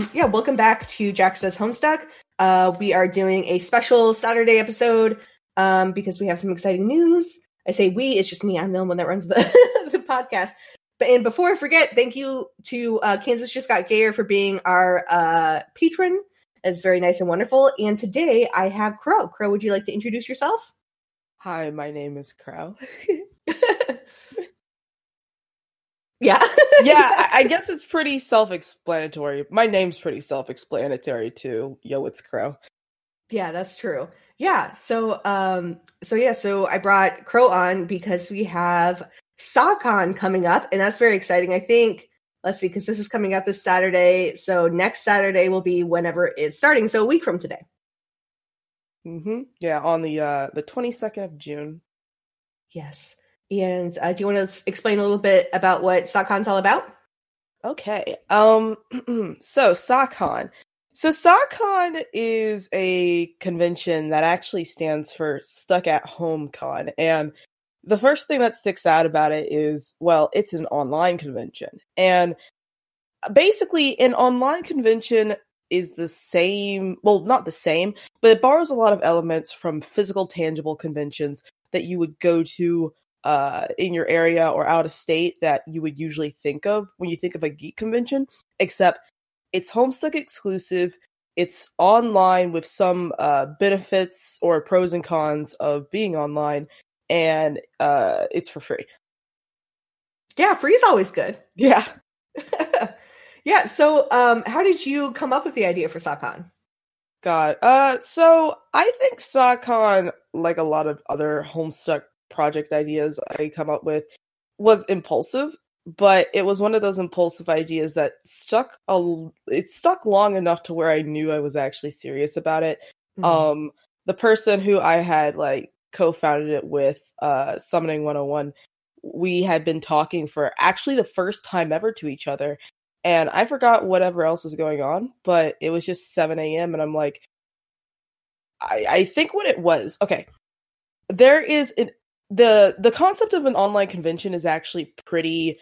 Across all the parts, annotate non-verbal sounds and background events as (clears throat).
um, yeah, welcome back to Jax Does Homestuck. Uh, we are doing a special Saturday episode um, because we have some exciting news. I say we, it's just me. I'm the only one that runs the, (laughs) the podcast. But and before I forget, thank you to uh, Kansas Just Got Gayer for being our uh, patron. It's very nice and wonderful. And today I have Cro. Cro, would you like to introduce yourself? Hi, my name is Cro. (laughs) yeah. (laughs) yeah, I guess it's pretty self explanatory. My name's pretty self explanatory too. Yo, it's Cro. Yeah, that's true. Yeah. So um so yeah, so I brought Cro on because we have SAHcon coming up, and that's very exciting. I think let's see, because this is coming out this Saturday. So next Saturday will be whenever it's starting. So a week from today. Mm-hmm. Yeah, on the uh the twenty second of June. Yes. And uh, do you want to explain a little bit about what SAHcon's all about? Okay. Um. (clears throat) so SAHcon. So SAHcon is a convention that actually stands for Stuck at Home Con, and the first thing that sticks out about it is, well, it's an online convention, and basically, an online convention is the same. Well, not the same, but it borrows a lot of elements from physical, tangible conventions that you would go to uh, in your area or out of state that you would usually think of when you think of a geek convention, except it's Homestuck exclusive. It's online with some uh, benefits or pros and cons of being online, and uh, it's for free. Yeah, free is always good. (laughs) Yeah. yeah. So, um, how did you come up with the idea for SAHcon? God. Uh, so I think SAHcon, like a lot of other Homestuck project ideas I come up with, was impulsive, but it was one of those impulsive ideas that stuck a it stuck long enough to where I knew I was actually serious about it. Mm-hmm. Um, the person who I had like co-founded it with, uh, Summoning 101, we had been talking for actually the first time ever to each other. And I forgot whatever else was going on, but it was just 7 a.m. and I'm like, I, I think what it was, okay. There is an the the concept of an online convention is actually pretty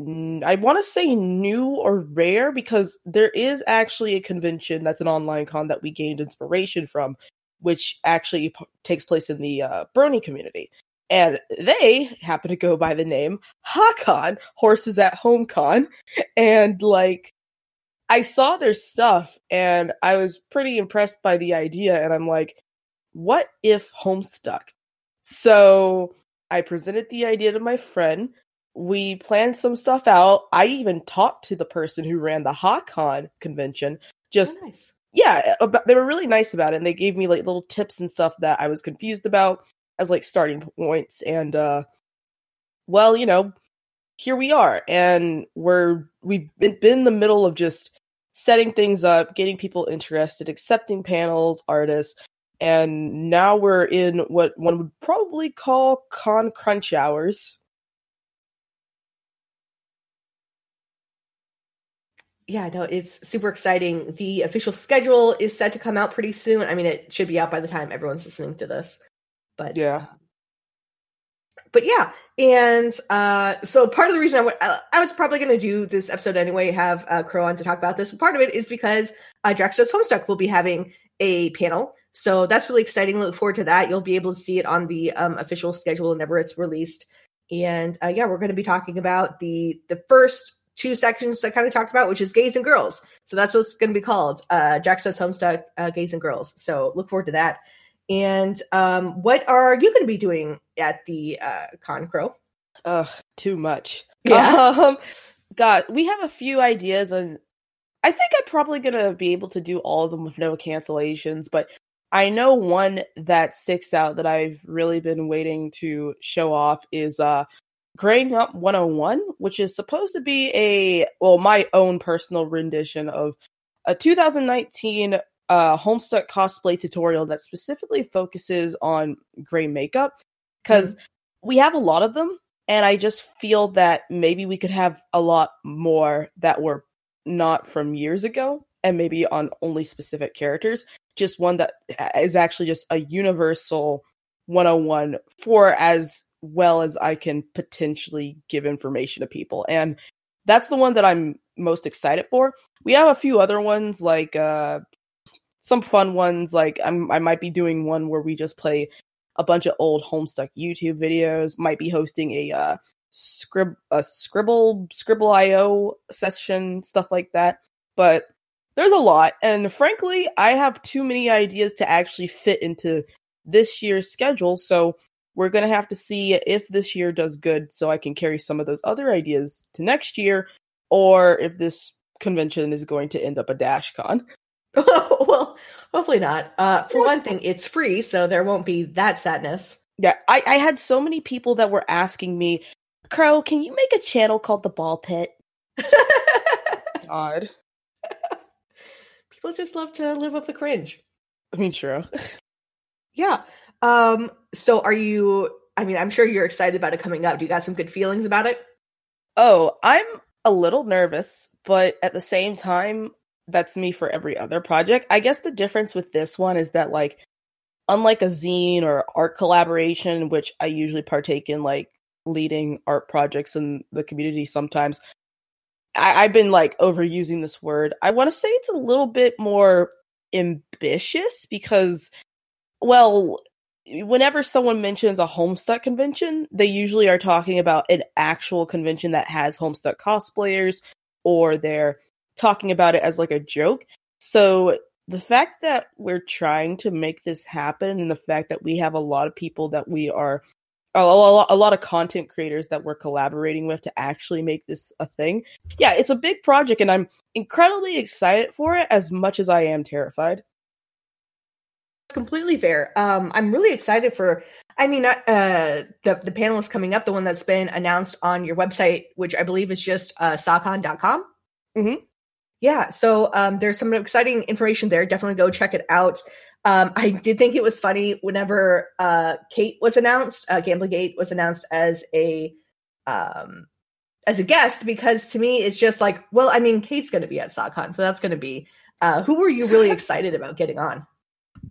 I want to say new or rare because there is actually a convention that's an online con that we gained inspiration from, which actually p- takes place in the uh, Brony community. And they happen to go by the name HaCon, Horses at Home Con. And like, I saw their stuff and I was pretty impressed by the idea. And I'm like, what if Homestuck? So I presented the idea to my friend we planned some stuff out. I even talked to the person who ran the HaCon convention. Just oh, nice. yeah, about, they were really nice about it, and they gave me like little tips and stuff that I was confused about as like starting points. And uh, well, you know, here we are, and we're we've been, been in the middle of just setting things up, getting people interested, accepting panels, artists, and now we're in what one would probably call con crunch hours yeah, no, it's super exciting. The official schedule is set to come out pretty soon. I mean, it should be out by the time everyone's listening to this. But yeah. But yeah, and uh, so part of the reason I, w- I was probably going to do this episode anyway, have uh, Cro on to talk about this. Part of it is because uh, Does Homestuck will be having a panel, so that's really exciting. Look forward to that. You'll be able to see it on the um, official schedule whenever it's released. And uh, yeah, we're going to be talking about the the first two sections I kind of talked about, which is gays and girls. So that's what's going to be called uh, Jax Does Homestuck uh, Gays and Girls. So look forward to that. And um, what are you going to be doing at the uh, Con Cro? Ugh, too much. Yeah. Um, God, we have a few ideas, and I think I'm probably going to be able to do all of them with no cancellations. But I know one that sticks out that I've really been waiting to show off is uh, Graying Up 101, which is supposed to be a, well, my own personal rendition of a 2019 uh, Homestuck cosplay tutorial that specifically focuses on gray makeup. Because mm-hmm. we have a lot of them, and I just feel that maybe we could have a lot more that were not from years ago and maybe on only specific characters. Just one that is actually just a universal 101 for as well as I can potentially give information to people. And that's the one that I'm most excited for. We have a few other ones like uh some fun ones like I'm I might be doing one where we just play a bunch of old Homestuck YouTube videos, might be hosting a uh scrib a scribble scribble IO session, stuff like that. But there's a lot, and frankly, I have too many ideas to actually fit into this year's schedule, so we're going to have to see if this year does good so I can carry some of those other ideas to next year, or if this convention is going to end up a DashCon. (laughs) well, hopefully not. Uh, for one thing, it's free, so there won't be that sadness. Yeah, I, I had so many people that were asking me, Cro, can you make a channel called the Ball Pit? (laughs) God. Just love to live up the cringe. I mean, true. (laughs) yeah. Um, so are you I mean, I'm sure you're excited about it coming up. Do you got some good feelings about it? Oh, I'm a little nervous, but at the same time, that's me for every other project. I guess the difference with this one is that like unlike a zine or art collaboration, which I usually partake in like leading art projects in the community sometimes, I- have been like overusing this word. I want to say it's a little bit more ambitious because, well, whenever someone mentions a Homestuck convention, they usually are talking about an actual convention that has Homestuck cosplayers or they're talking about it as like a joke. So the fact that we're trying to make this happen and the fact that we have a lot of people that we are a, lot, a lot of content creators that we're collaborating with to actually make this a thing. Yeah, it's a big project and I'm incredibly excited for it as much as I am terrified. It's completely fair. Um, I'm really excited for. I mean, uh, the the panelists coming up, the one that's been announced on your website, which I believe is just uh, sacon.com. Mm-hmm yeah, so um, there's some exciting information there. Definitely go check it out. Um, I did think it was funny whenever uh, Kate was announced, uh, Gamblegate was announced as a um, as a guest because to me it's just like, well, I mean, Kate's going to be at SAHcon, so that's going to be. Uh, who were you really (laughs) excited about getting on?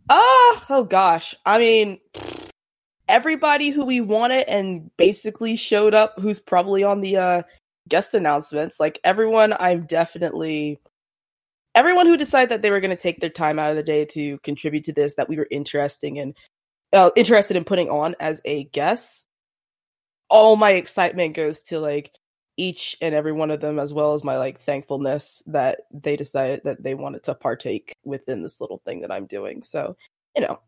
Oh, oh gosh, I mean, everybody who we wanted and basically showed up, who's probably on the uh, guest announcements. Like everyone, I'm definitely everyone who decided that they were going to take their time out of the day to contribute to this that we were interesting and uh, interested in putting on as a guest. All my excitement goes to like each and every one of them, as well as my like thankfulness that they decided that they wanted to partake within this little thing that I'm doing. So, you know,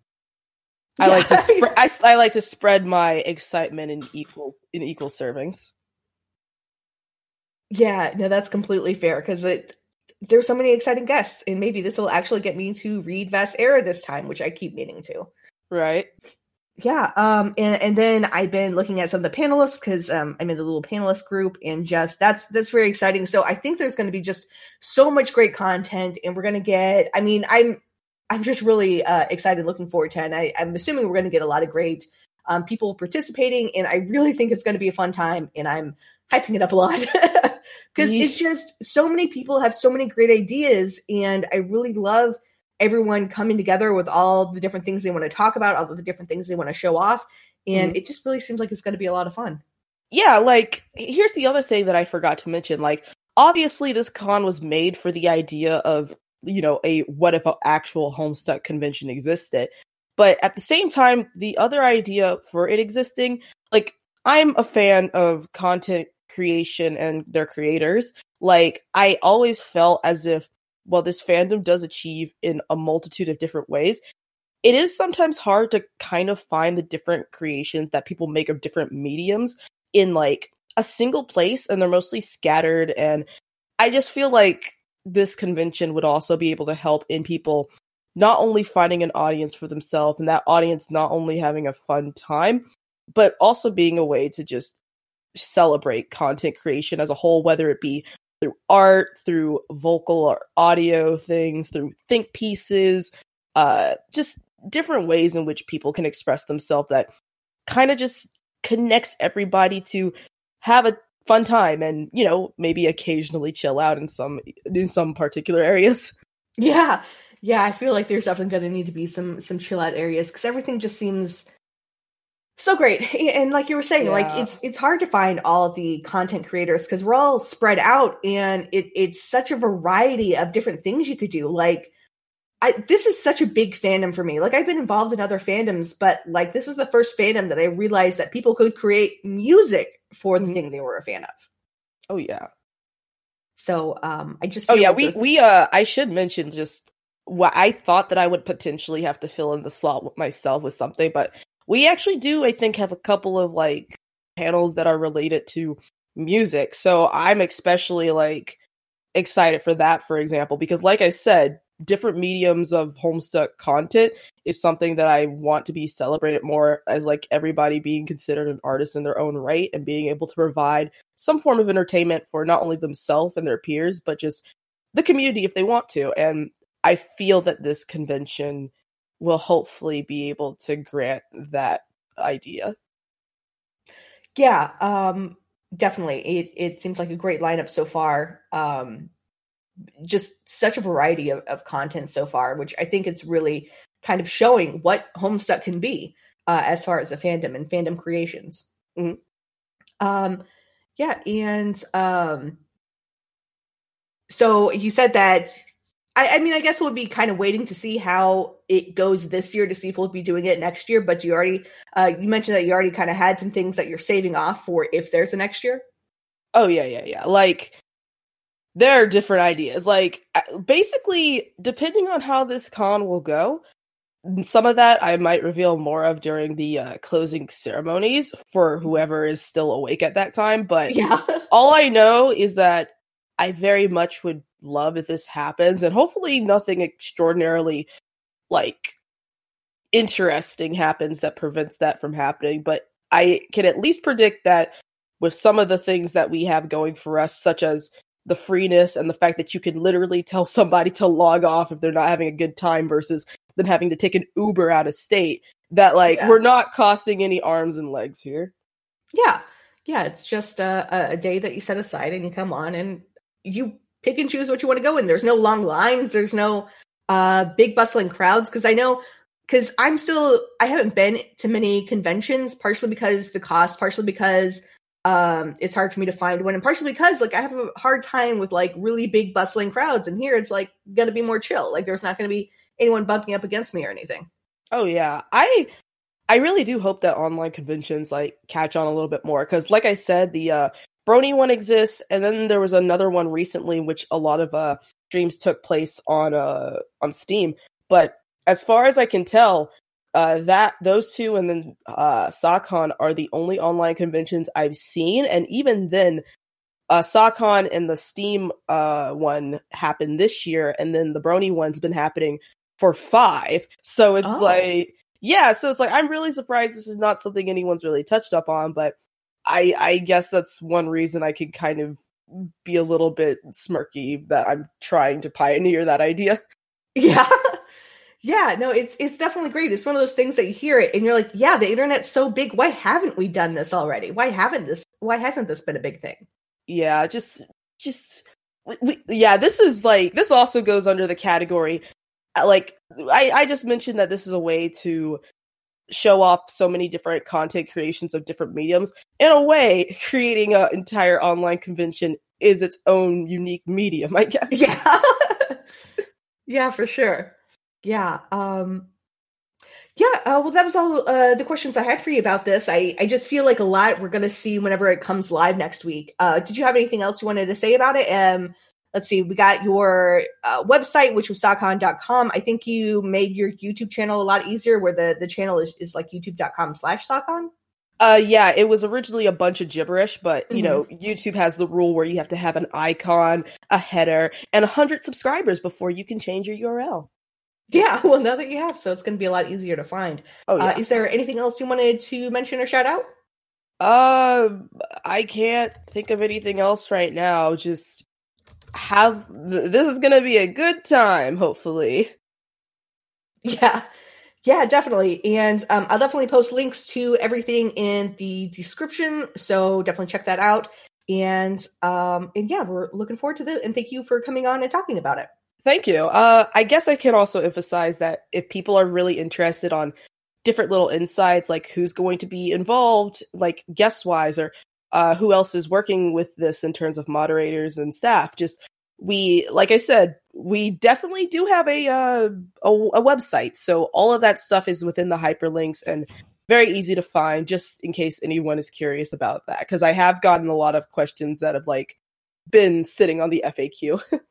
I yeah. like to sp- (laughs) I, I like to spread my excitement in equal in equal servings. Yeah, no, that's completely fair because it there's so many exciting guests, and maybe this will actually get me to read Vast Error this time, which I keep meaning to. Right. Yeah. Um. And and then I've been looking at some of the panelists because um I'm in the little panelist group, and just that's that's very exciting. So I think there's going to be just so much great content, and we're going to get. I mean, I'm I'm just really uh, excited, looking forward to, it. and I, I'm assuming we're going to get a lot of great um, people participating, and I really think it's going to be a fun time, and I'm hyping it up a lot (laughs) because it's just so many people have so many great ideas and i really love everyone coming together with all the different things they want to talk about all the different things they want to show off and mm-hmm. it just really seems like it's going to be a lot of fun yeah like here's the other thing that i forgot to mention like obviously this con was made for the idea of you know a what if an actual homestuck convention existed but at the same time the other idea for it existing like i'm a fan of content creation and their creators, like I always felt as if while this fandom does achieve in a multitude of different ways, it is sometimes hard to kind of find the different creations that people make of different mediums in like a single place and they're mostly scattered and I just feel like this convention would also be able to help in people not only finding an audience for themselves and that audience not only having a fun time but also being a way to just celebrate content creation as a whole, whether it be through art, through vocal or audio things, through think pieces, uh, just different ways in which people can express themselves that kind of just connects everybody to have a fun time and you know maybe occasionally chill out in some in some particular (laughs) areas. Yeah. Yeah i feel like there's definitely going to need to be some some chill out areas because everything just seems so great. (laughs) And like you were saying Yeah. like it's it's hard to find all the content creators because we're all spread out and it, it's such a variety of different things you could do. Like I, this is such a big fandom for me. Like i've been involved in other fandoms but like this is the first fandom that i realized that people could create music for the thing they were a fan of. Oh yeah. so um i just Oh yeah, like we this- we uh I should mention just what I thought that I would potentially have to fill in the slot myself with something, but we actually do I think have a couple of like panels that are related to music. So I'm especially like excited for that for example because like I said, different mediums of Homestuck content is something that I want to be celebrated more as like everybody being considered an artist in their own right and being able to provide some form of entertainment for not only themselves and their peers but just the community if they want to. And I feel that this convention will hopefully be able to grant that idea. yeah um definitely it it seems like a great lineup so far um just such a variety of, of content so far which i think it's really kind of showing what homestuck can be uh as far as the fandom and fandom creations Mhm. um yeah and um so you said that I, I mean, I guess we'll be kind of waiting to see how it goes this year to see if we'll be doing it next year. But you already, uh, you mentioned that you already kind of had some things that you're saving off for if there's a next year. Oh yeah, yeah, yeah. Like there are different ideas. Like uh, basically, depending on how this con will go, some of that I might reveal more of during the uh, closing ceremonies for whoever is still awake at that time. But Yeah, (laughs) all I know is that I very much would love if this happens, and hopefully nothing extraordinarily like interesting happens that prevents that from happening. But I can at least predict that with some of the things that we have going for us, such as the freeness and the fact that you can literally tell somebody to log off if they're not having a good time versus them having to take an Uber out of state, that like Yeah. we're not costing any arms and legs here. yeah, yeah. It's just a, a- a day that you set aside and you come on and you pick and choose what you want to go in. There's no long lines. There's no uh, big bustling crowds because I know because I'm still I haven't been to many conventions, partially because the cost, partially because um it's hard for me to find one and partially because like i have a hard time with like really big bustling crowds and here it's like gonna be more chill like there's not gonna be anyone bumping up against me or anything Oh yeah. I I really do hope that online conventions like catch on a little bit more cuz like I said the uh Brony one exists and then there was another one recently which a lot of uh streams took place on uh on Steam. But as far as I can tell uh that those two and then uh SAHcon are the only online conventions I've seen. And even then uh SAHcon and the Steam uh one happened this year and then the Brony one's been happening for 5 so it's Oh. like yeah, so it's like I'm really surprised this is not something anyone's really touched up on, but I I guess that's one reason I could kind of be a little bit smirky that I'm trying to pioneer that idea. (laughs) yeah. Yeah no it's it's definitely great. It's one of those things that you hear it and you're like yeah the internet's so big. Why haven't we done this already? Why haven't this why hasn't this been a big thing? Yeah, just just we, we, yeah, this is like this also goes under the category uh, like I I just mentioned that this is a way to show off so many different content creations of different mediums. In a way, creating an entire online convention is its own unique medium, I guess. Yeah. (laughs) yeah, for sure. Yeah. Um yeah, uh, well that was all uh the questions I had for you about this. I I just feel like a lot we're going to see whenever it comes live next week. Uh did you have anything else you wanted to say about it? Um let's see. We got your uh, website which was socon.com. I think you made your YouTube channel a lot easier where the the channel is is like youtube.com/socon. slash socon. Uh, yeah, it was originally a bunch of gibberish, but you know, YouTube has the rule where you have to have an icon, a header, and a hundred subscribers before you can change your URL. Yeah, (laughs) well now that you have so it's going to be a lot easier to find. Oh yeah. Uh, is there anything else you wanted to mention or shout out? Uh, I can't think of anything else right now. Just have th- this is gonna be a good time, hopefully. Yeah. Yeah, definitely. And um, I'll definitely post links to everything in the description. So definitely check that out. And um, and yeah, we're looking forward to this. And thank you for coming on and talking about it. Thank you. Uh, I guess I can also emphasize that if people are really interested on different little insights, like who's going to be involved, like guest wise, or uh, who else is working with this in terms of moderators and staff. Just we, like I said, we definitely do have a, uh, a a website, so all of that stuff is within the hyperlinks and very easy to find. Just in case anyone is curious about that, because I have gotten a lot of questions that have like been sitting on the FAQ. (laughs)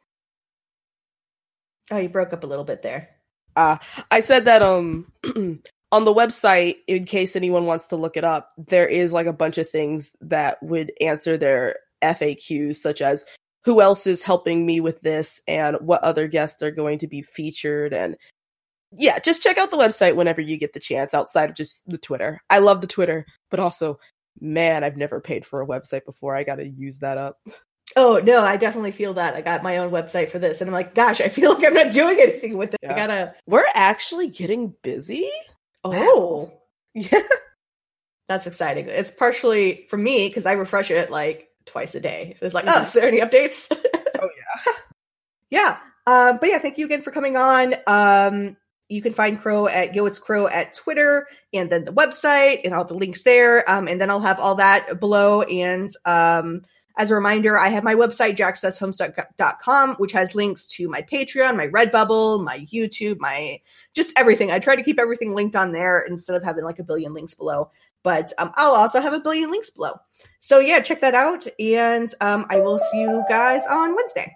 oh, you broke up a little bit there. Uh, I said that um (clears throat) on the website, in case anyone wants to look it up, there is like a bunch of things that would answer their FAQs, such as who else is helping me with this and what other guests are going to be featured and yeah, just check out the website whenever you get the chance outside of just the Twitter. I love the Twitter, but also, man, I've never paid for a website before. I got to use that up. Oh no, I definitely feel that. I got my own website for this, and I'm like, gosh, I feel like I'm not doing anything with it. Yeah. I gotta. We're actually getting busy. Oh, wow. (laughs) yeah, that's exciting. It's partially for me because I refresh it like twice a day. It's like, oh, mm-hmm. is there any updates? (laughs) oh yeah, yeah. Uh, but yeah, thank you again for coming on. Um, you can find Cro at Yo It's Cro at Twitter and then the website and all the links there. Um, and then I'll have all that below and um as a reminder, I have my website, jaxdoeshomestuck.com, which has links to my Patreon, my Redbubble, my YouTube, my just everything. I try to keep everything linked on there instead of having like a billion links below. But um, I'll also have a billion links below. So yeah, check that out. And um, I will see you guys on Wednesday.